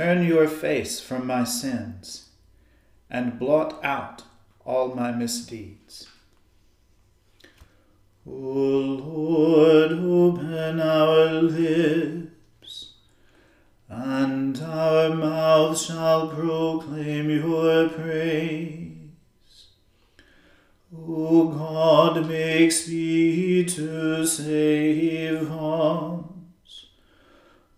Turn your face from my sins and blot out all my misdeeds. O Lord, open our lips, and our mouth shall proclaim your praise. O God, make speed to save us.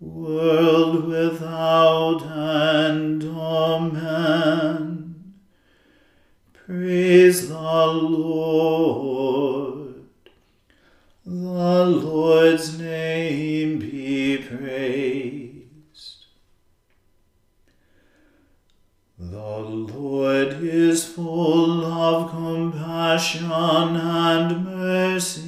world without end. Amen. Praise the Lord. The Lord's name be praised. The Lord is full of compassion and mercy.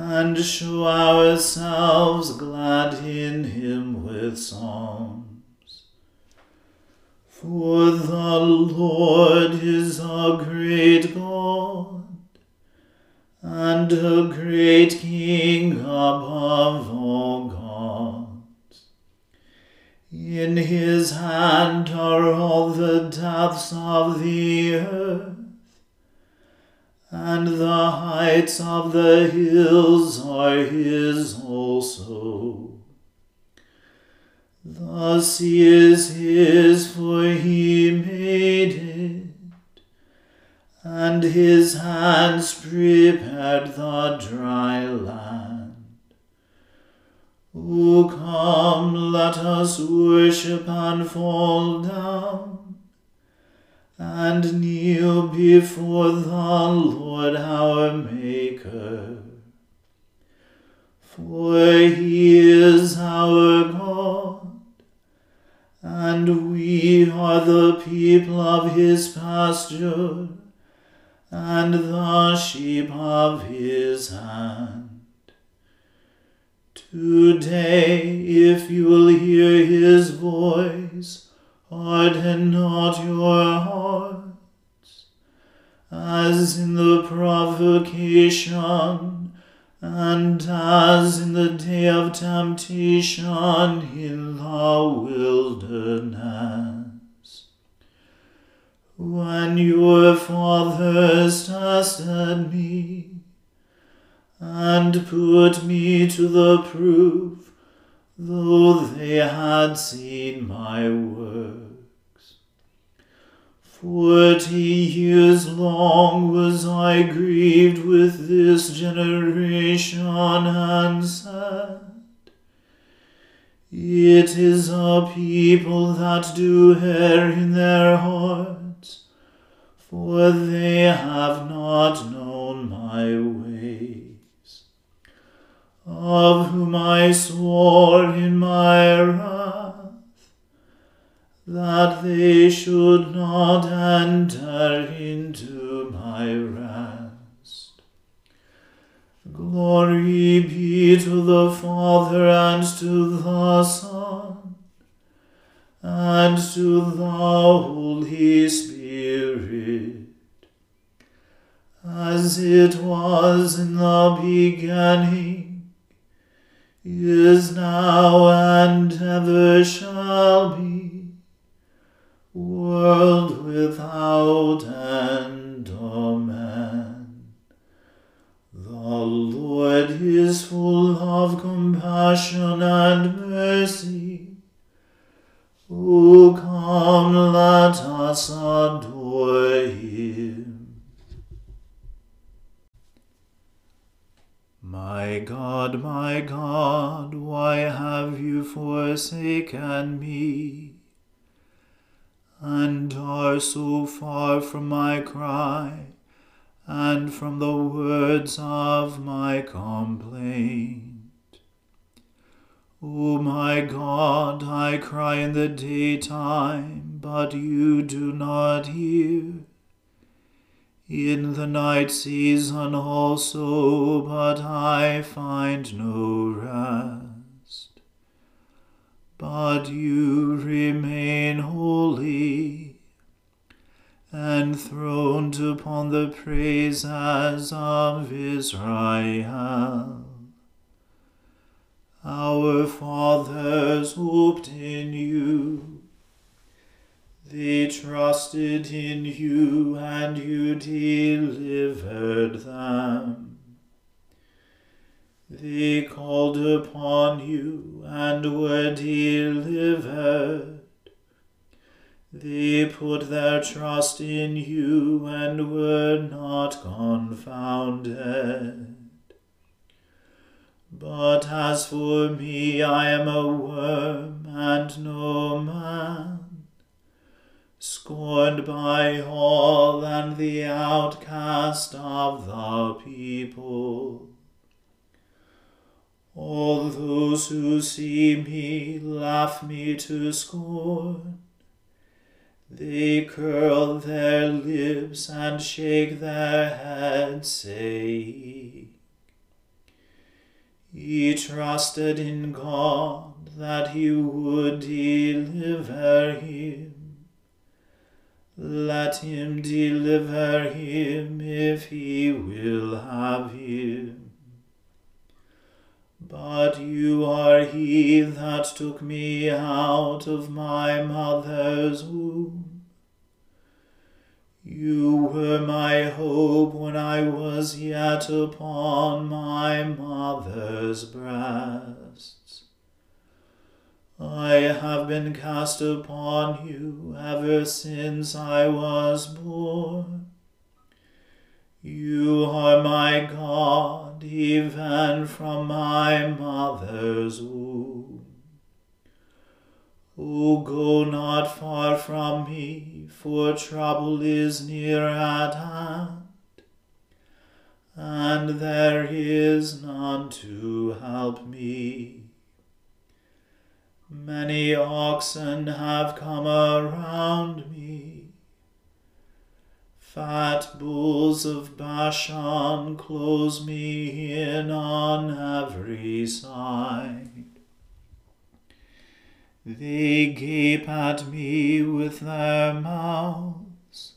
and show ourselves glad in him with songs. For the Lord is a great God and a great King above all gods. In his hand are all the depths of the earth, and the heights of the hills are his also. The sea is his, for he made it and his hands prepared the dry land. O come, let us worship and fall down, and kneel before the Lord our Maker. For he is our God, and we are the people of his pasture and the sheep of his hand. Today, if you will hear his voice, harden not your hearts, as in the provocation, and as in the day of temptation in the wilderness. When your fathers tested me and put me to the proof, though they had seen my works. Forty years long was I grieved with this generation and said, It is a people that do err in their hearts, for they have not known my ways, of whom I swore in my wrath that they should not enter into my rest. Glory be to the Father and to the Son and to the Holy Spirit as it was in the beginning, is now, and ever shall be, world without end. Amen. The Lord is full of compassion and mercy O come, let us adore him. My God, my God, why have you forsaken me? And are so far from my cry, and from the words of my complaint. O my God, I cry in the daytime, but you do not hear. In the night season also, but I find no rest. But you remain holy, enthroned upon the praises of Israel. Our fathers hoped in you. They trusted in you, and you delivered them. They called upon you and were delivered. They put their trust in you and were not confounded. But as for me, I am a worm and no man, scorned by all and the outcast of the people. All those who see me laugh me to scorn. They curl their lips and shake their heads, saying, he trusted in God that he would deliver him. Let him deliver him if he will have him. But you are he that took me out of my mother's womb. You were my hope when I was yet upon my mother's breasts. I have been cast upon you ever since I was born. You are my God, even from my mother's womb. O go not far from me, for trouble is near at hand, and there is none to help me. Many oxen have come around me. Fat bulls of Bashan close me in on every side. They gape at me with their mouths,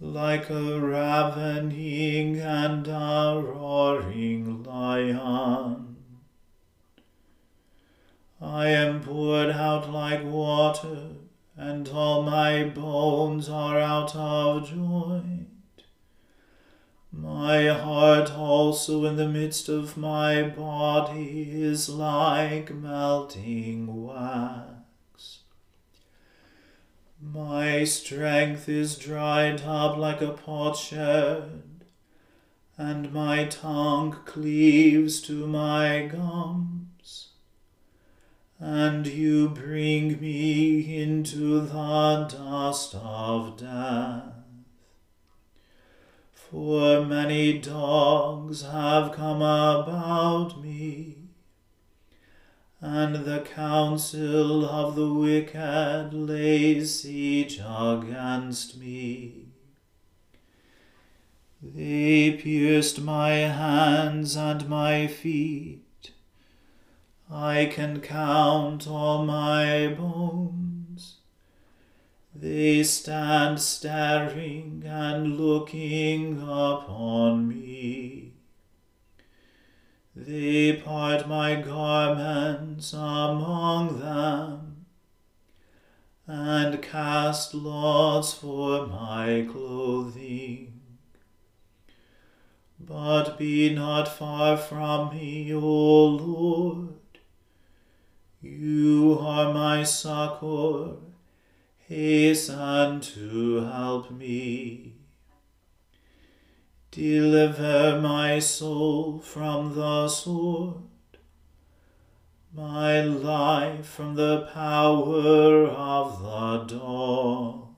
like a ravening and a roaring lion. I am poured out like water, and all my bones are out of joint. My heart also in the midst of my body is like melting wax. My strength is dried up like a potsherd, and my tongue cleaves to my gums. And you bring me into the dust of death. For many dogs have come about me, and the counsel of the wicked lays siege against me. They pierced my hands and my feet. I can count all my bones. They stand staring and looking upon me. They part my garments among them and cast lots for my clothing. But be not far from me, O Lord You are my succor, hasten to help me. Deliver my soul from the sword, my life from the power of the dog.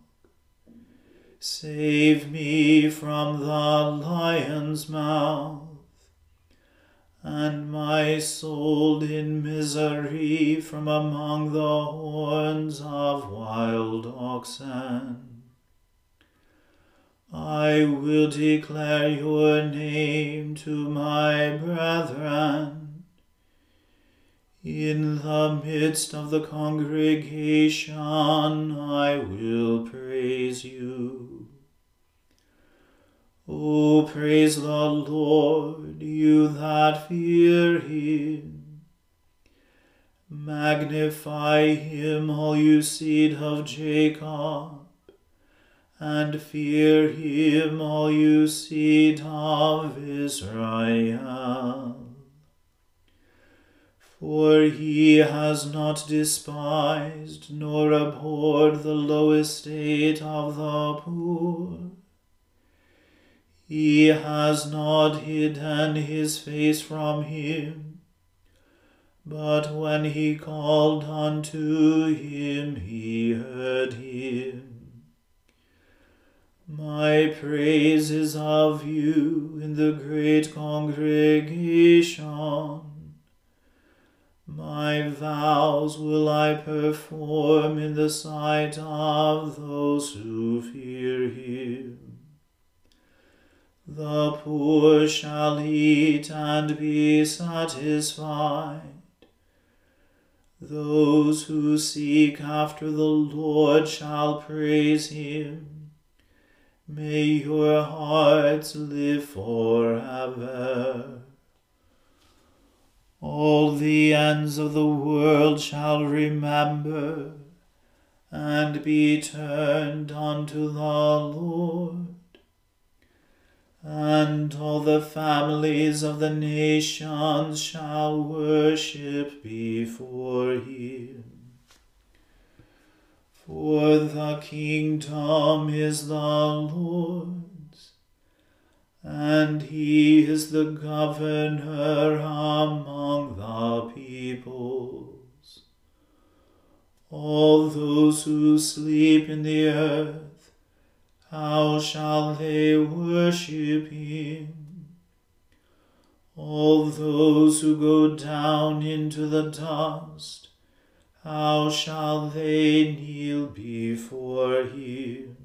Save me from the lion's mouth and my soul in misery from among the horns of wild oxen. I will declare your name to my brethren. In the midst of the congregation I will praise you. O praise the Lord, you that fear him. Magnify him, all you seed of Jacob, and fear him, all you seed of Israel. For he has not despised nor abhorred the low estate of the poor he has not hidden his face from him. But when he called unto him, he heard him. My praise is of you in the great congregation. My vows will I perform in the sight of those who fear him. The poor shall eat and be satisfied. Those who seek after the Lord shall praise him. May your hearts live forever. All the ends of the world shall remember and be turned unto the Lord and all the families of the nations shall worship before him. For the kingdom is the Lord's, and he is the governor among the peoples. All those who sleep in the earth how shall they worship him? All those who go down into the dust, how shall they kneel before him?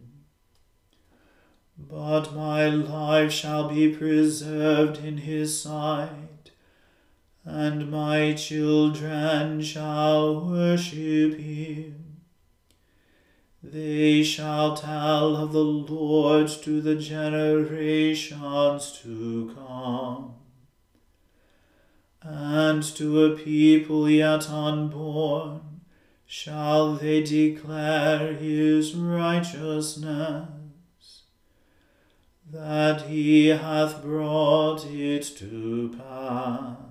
But my life shall be preserved in his sight, and my children shall worship him. They shall tell of the Lord to the generations to come. And to a people yet unborn shall they declare his righteousness, that he hath brought it to pass.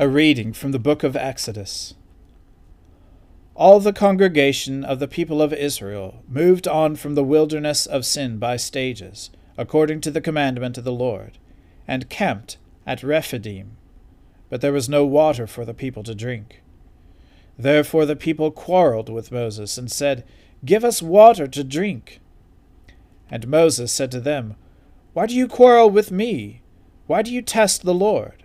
A reading from the book of Exodus. All the congregation of the people of Israel moved on from the wilderness of Sin by stages, according to the commandment of the Lord, and camped at Rephidim. But there was no water for the people to drink. Therefore the people quarreled with Moses and said, Give us water to drink. And Moses said to them, Why do you quarrel with me? Why do you test the Lord?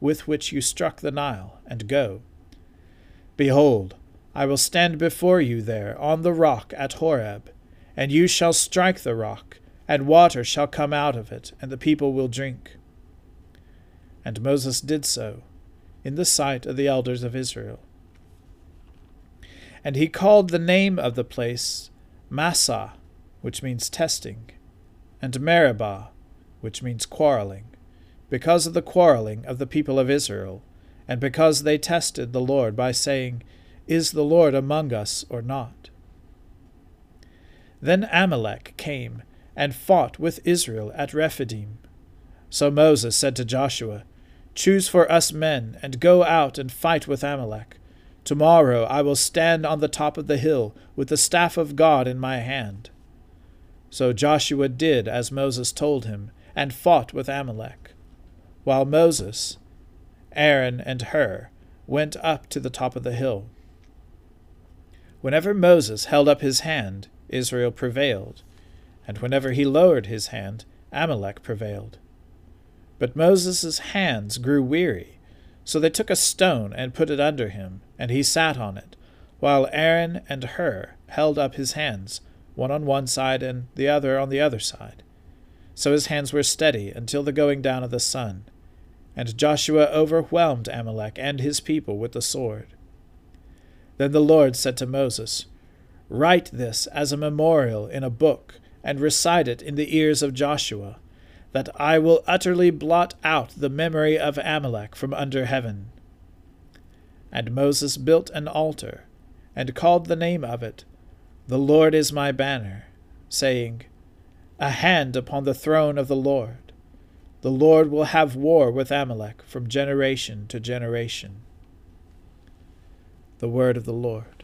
with which you struck the Nile, and go. Behold, I will stand before you there on the rock at Horeb, and you shall strike the rock, and water shall come out of it, and the people will drink. And Moses did so in the sight of the elders of Israel. And he called the name of the place Massah, which means testing, and Meribah, which means quarreling, because of the quarreling of the people of Israel, and because they tested the Lord by saying, Is the Lord among us or not? Then Amalek came and fought with Israel at Rephidim. So Moses said to Joshua, Choose for us men, and go out and fight with Amalek. Tomorrow I will stand on the top of the hill with the staff of God in my hand. So Joshua did as Moses told him, and fought with Amalek, while Moses, Aaron, and Hur went up to the top of the hill. Whenever Moses held up his hand, Israel prevailed, and whenever he lowered his hand, Amalek prevailed. But Moses' hands grew weary. So they took a stone and put it under him, and he sat on it, while Aaron and Hur held up his hands, one on one side and the other on the other side. So his hands were steady until the going down of the sun. And Joshua overwhelmed Amalek and his people with the sword. Then the Lord said to Moses, Write this as a memorial in a book, and recite it in the ears of Joshua that I will utterly blot out the memory of Amalek from under heaven. And Moses built an altar, and called the name of it, The Lord is my banner, saying, A hand upon the throne of the Lord. The Lord will have war with Amalek from generation to generation. The word of the Lord.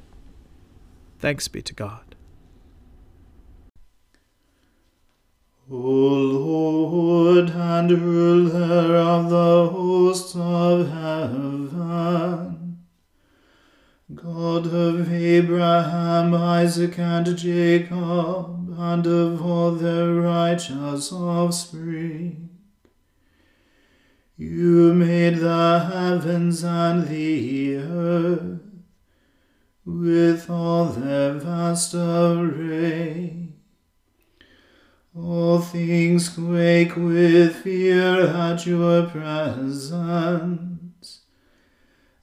Thanks be to God. O Lord and ruler of the hosts of heaven, God of Abraham, Isaac, and Jacob, and of all their righteous offspring, you made the heavens and the earth with all their vast array all things quake with fear at your presence.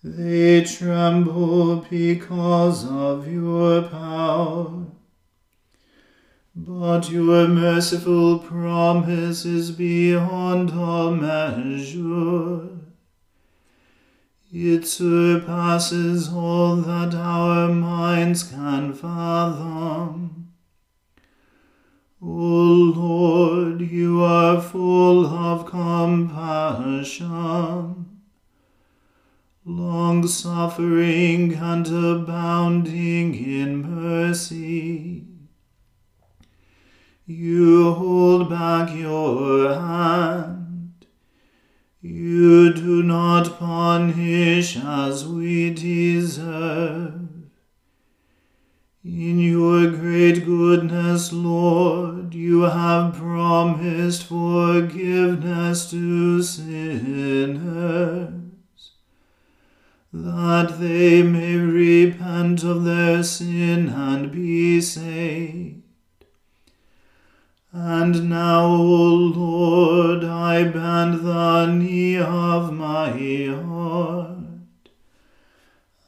They tremble because of your power. But your merciful promise is beyond all measure. It surpasses all that our minds can fathom. O Lord, you are full of compassion, long suffering and abounding in mercy. You hold back your hand. You do not punish as we deserve. In your great goodness, Lord, you have promised forgiveness to sinners, that they may repent of their sin and be saved. And now, O Lord, I bend the knee of my heart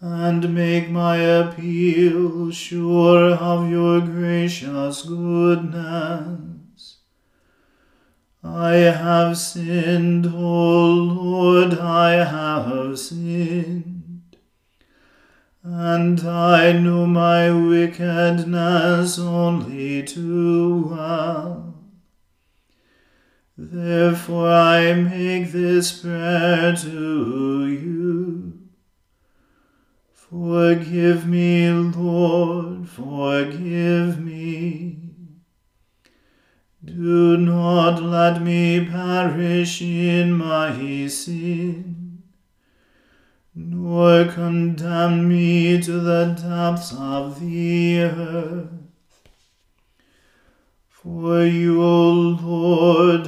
and make my appeal sure of your gracious goodness. I have sinned, O Lord, I have sinned, and I know my wickedness only too well. Therefore I make this prayer to you. Forgive me, Lord, forgive me. Do not let me perish in my sin, nor condemn me to the depths of the earth. For you, O Lord,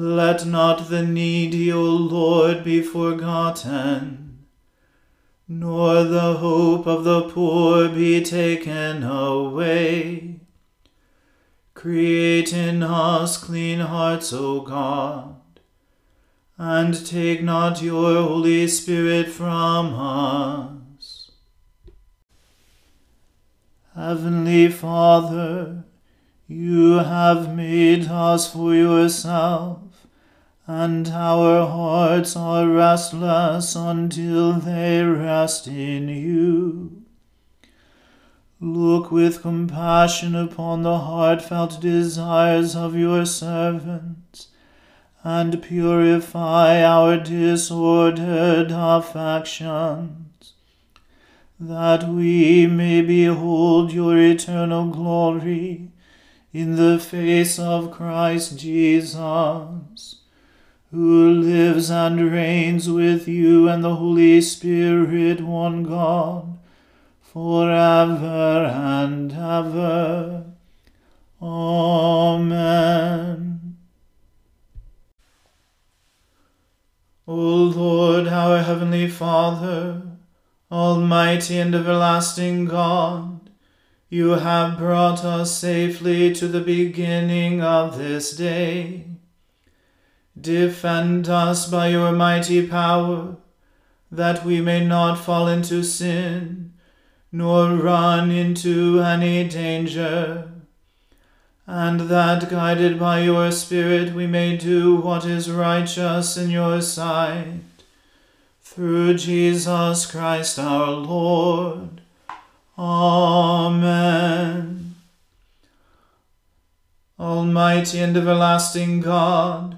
Let not the needy, O Lord, be forgotten, nor the hope of the poor be taken away Create in us clean hearts, O God, and take not your Holy Spirit from us. Heavenly Father, you have made us for yourself, and our hearts are restless until they rest in you. Look with compassion upon the heartfelt desires of your servants, and purify our disordered affections, that we may behold your eternal glory in the face of Christ Jesus, who lives and reigns with you and the Holy Spirit, one God forever and ever. Amen. O Lord, our heavenly Father, Almighty and everlasting God, you have brought us safely to the beginning of this day. Defend us by your mighty power, that we may not fall into sin, nor run into any danger, and that guided by your Spirit we may do what is righteous in your sight. Through Jesus Christ our Lord. Amen. Almighty and everlasting God,